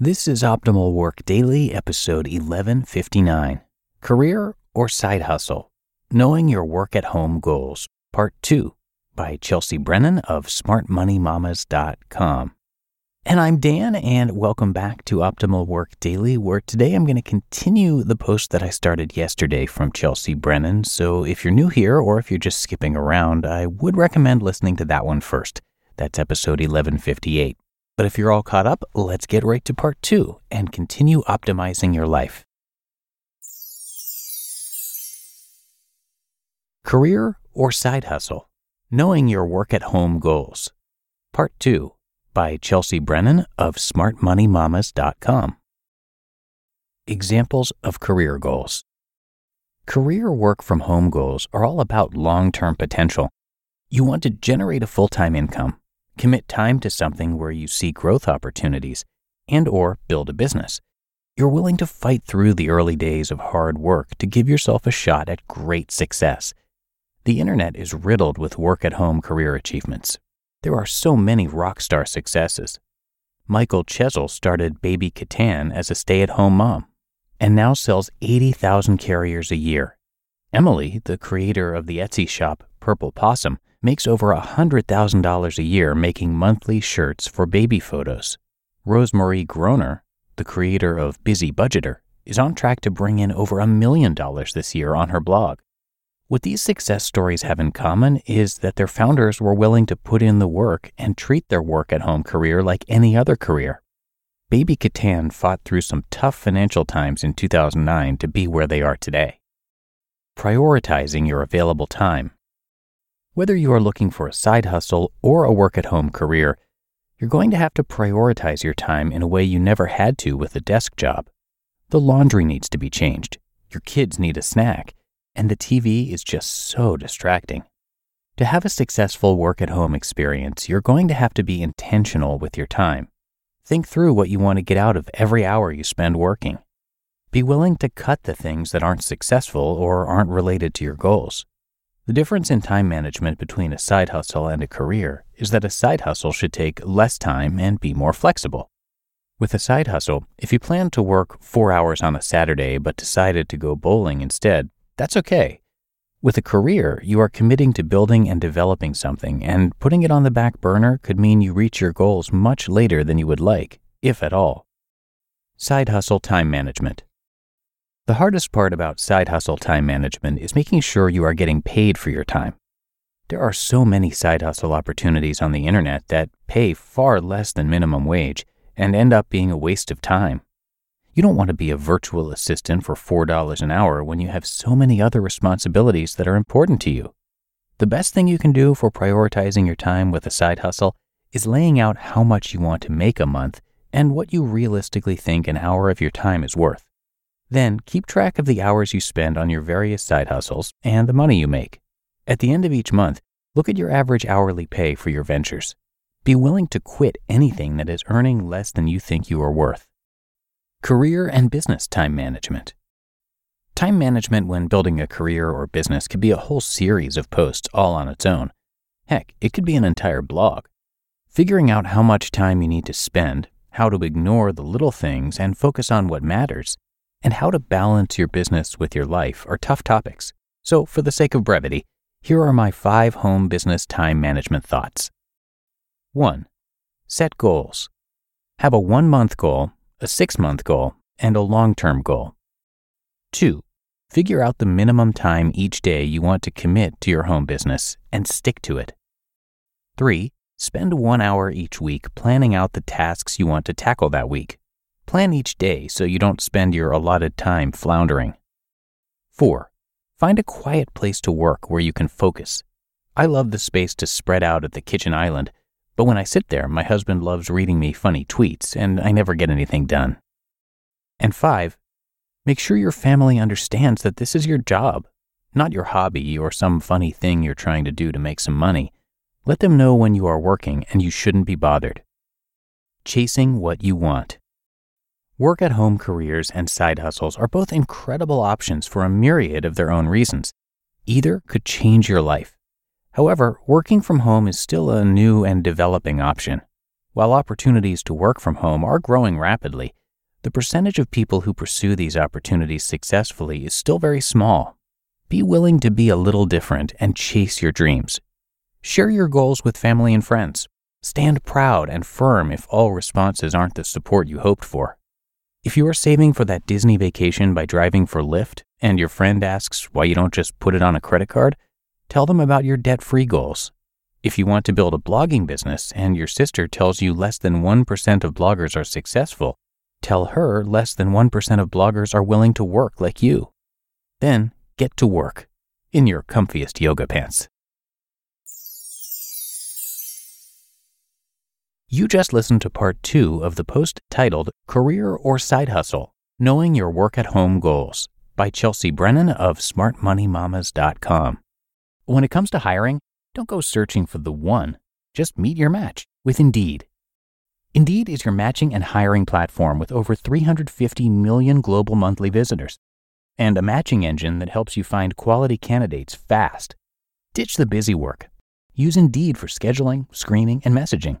This is Optimal Work Daily, episode 1159 Career or Side Hustle Knowing Your Work at Home Goals, Part 2 by Chelsea Brennan of SmartMoneyMamas.com. And I'm Dan, and welcome back to Optimal Work Daily, where today I'm going to continue the post that I started yesterday from Chelsea Brennan. So if you're new here or if you're just skipping around, I would recommend listening to that one first. That's episode 1158. But if you're all caught up, let's get right to part two and continue optimizing your life. Career or side hustle? Knowing your work at home goals. Part 2 by Chelsea Brennan of smartmoneymamas.com. Examples of career goals. Career work from home goals are all about long term potential. You want to generate a full time income, commit time to something where you see growth opportunities, and or build a business. You're willing to fight through the early days of hard work to give yourself a shot at great success. The internet is riddled with work at home career achievements. There are so many rock star successes. Michael Chesil started Baby K'tan as a stay at home mom and now sells 80,000 carriers a year. Emily, the creator of the Etsy shop Purple Possum, makes over $100,000 a year making monthly shirts for baby photos. Rosemarie Groner, the creator of Busy Budgeter, is on track to bring in over a million dollars this year on her blog. What these success stories have in common is that their founders were willing to put in the work and treat their work at home career like any other career. Baby K'tan fought through some tough financial times in 2009 to be where they are today. Prioritizing your available time. Whether you are looking for a side hustle or a work at home career, you're going to have to prioritize your time in a way you never had to with a desk job. The laundry needs to be changed, your kids need a snack, and the TV is just so distracting. To have a successful work at home experience, you're going to have to be intentional with your time. Think through what you want to get out of every hour you spend working. Be willing to cut the things that aren't successful or aren't related to your goals. The difference in time management between a side hustle and a career is that a side hustle should take less time and be more flexible. With a side hustle, if you plan to work four hours on a Saturday but decided to go bowling instead, that's okay. With a career, you are committing to building and developing something, and putting it on the back burner could mean you reach your goals much later than you would like, if at all. Side hustle time management. The hardest part about side hustle time management is making sure you are getting paid for your time. There are so many side hustle opportunities on the internet that pay far less than minimum wage and end up being a waste of time. You don't want to be a virtual assistant for $4 an hour when you have so many other responsibilities that are important to you. The best thing you can do for prioritizing your time with a side hustle is laying out how much you want to make a month and what you realistically think an hour of your time is worth. Then keep track of the hours you spend on your various side hustles and the money you make. At the end of each month, look at your average hourly pay for your ventures. Be willing to quit anything that is earning less than you think you are worth. Career and business time management. Time management when building a career or business could be a whole series of posts all on its own. Heck, it could be an entire blog. Figuring out how much time you need to spend, how to ignore the little things and focus on what matters, and how to balance your business with your life are tough topics. So, for the sake of brevity, here are my five home business time management thoughts. 1. Set goals. Have a one month goal, a six month goal, and a long term goal. 2. Figure out the minimum time each day you want to commit to your home business and stick to it. 3. Spend one hour each week planning out the tasks you want to tackle that week. Plan each day so you don't spend your allotted time floundering. 4. Find a quiet place to work where you can focus. I love the space to spread out at the kitchen island, but when I sit there, my husband loves reading me funny tweets and I never get anything done. And 5. Make sure your family understands that this is your job, not your hobby or some funny thing you're trying to do to make some money. Let them know when you are working and you shouldn't be bothered. Chasing what you want. Work at home careers and side hustles are both incredible options for a myriad of their own reasons. Either could change your life. However, working from home is still a new and developing option. While opportunities to work from home are growing rapidly, the percentage of people who pursue these opportunities successfully is still very small. Be willing to be a little different and chase your dreams. Share your goals with family and friends. Stand proud and firm if all responses aren't the support you hoped for. If you are saving for that Disney vacation by driving for Lyft and your friend asks why you don't just put it on a credit card, tell them about your debt free goals. If you want to build a blogging business and your sister tells you less than 1% of bloggers are successful, Tell her less than 1% of bloggers are willing to work like you. Then get to work in your comfiest yoga pants. You just listened to part two of the post titled Career or Side Hustle Knowing Your Work at Home Goals by Chelsea Brennan of smartmoneymamas.com. When it comes to hiring, don't go searching for the one, just meet your match with Indeed. Indeed is your matching and hiring platform with over 350 million global monthly visitors and a matching engine that helps you find quality candidates fast. Ditch the busy work. Use Indeed for scheduling, screening, and messaging.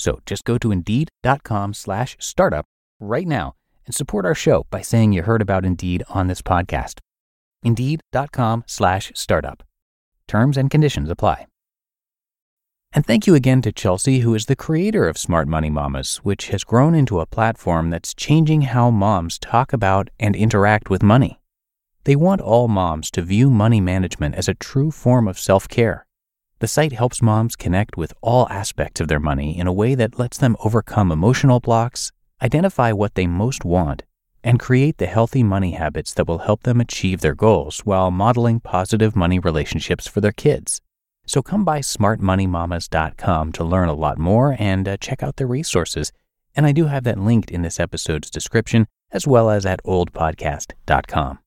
So just go to indeed.com slash startup right now and support our show by saying you heard about Indeed on this podcast. Indeed.com slash startup. Terms and conditions apply. And thank you again to Chelsea, who is the creator of Smart Money Mamas, which has grown into a platform that's changing how moms talk about and interact with money. They want all moms to view money management as a true form of self care. The site helps moms connect with all aspects of their money in a way that lets them overcome emotional blocks, identify what they most want, and create the healthy money habits that will help them achieve their goals while modeling positive money relationships for their kids. So come by smartmoneymamas.com to learn a lot more and uh, check out the resources. And I do have that linked in this episode's description as well as at oldpodcast.com.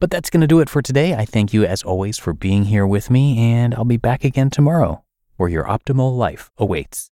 But that's going to do it for today. I thank you as always for being here with me, and I'll be back again tomorrow where your optimal life awaits.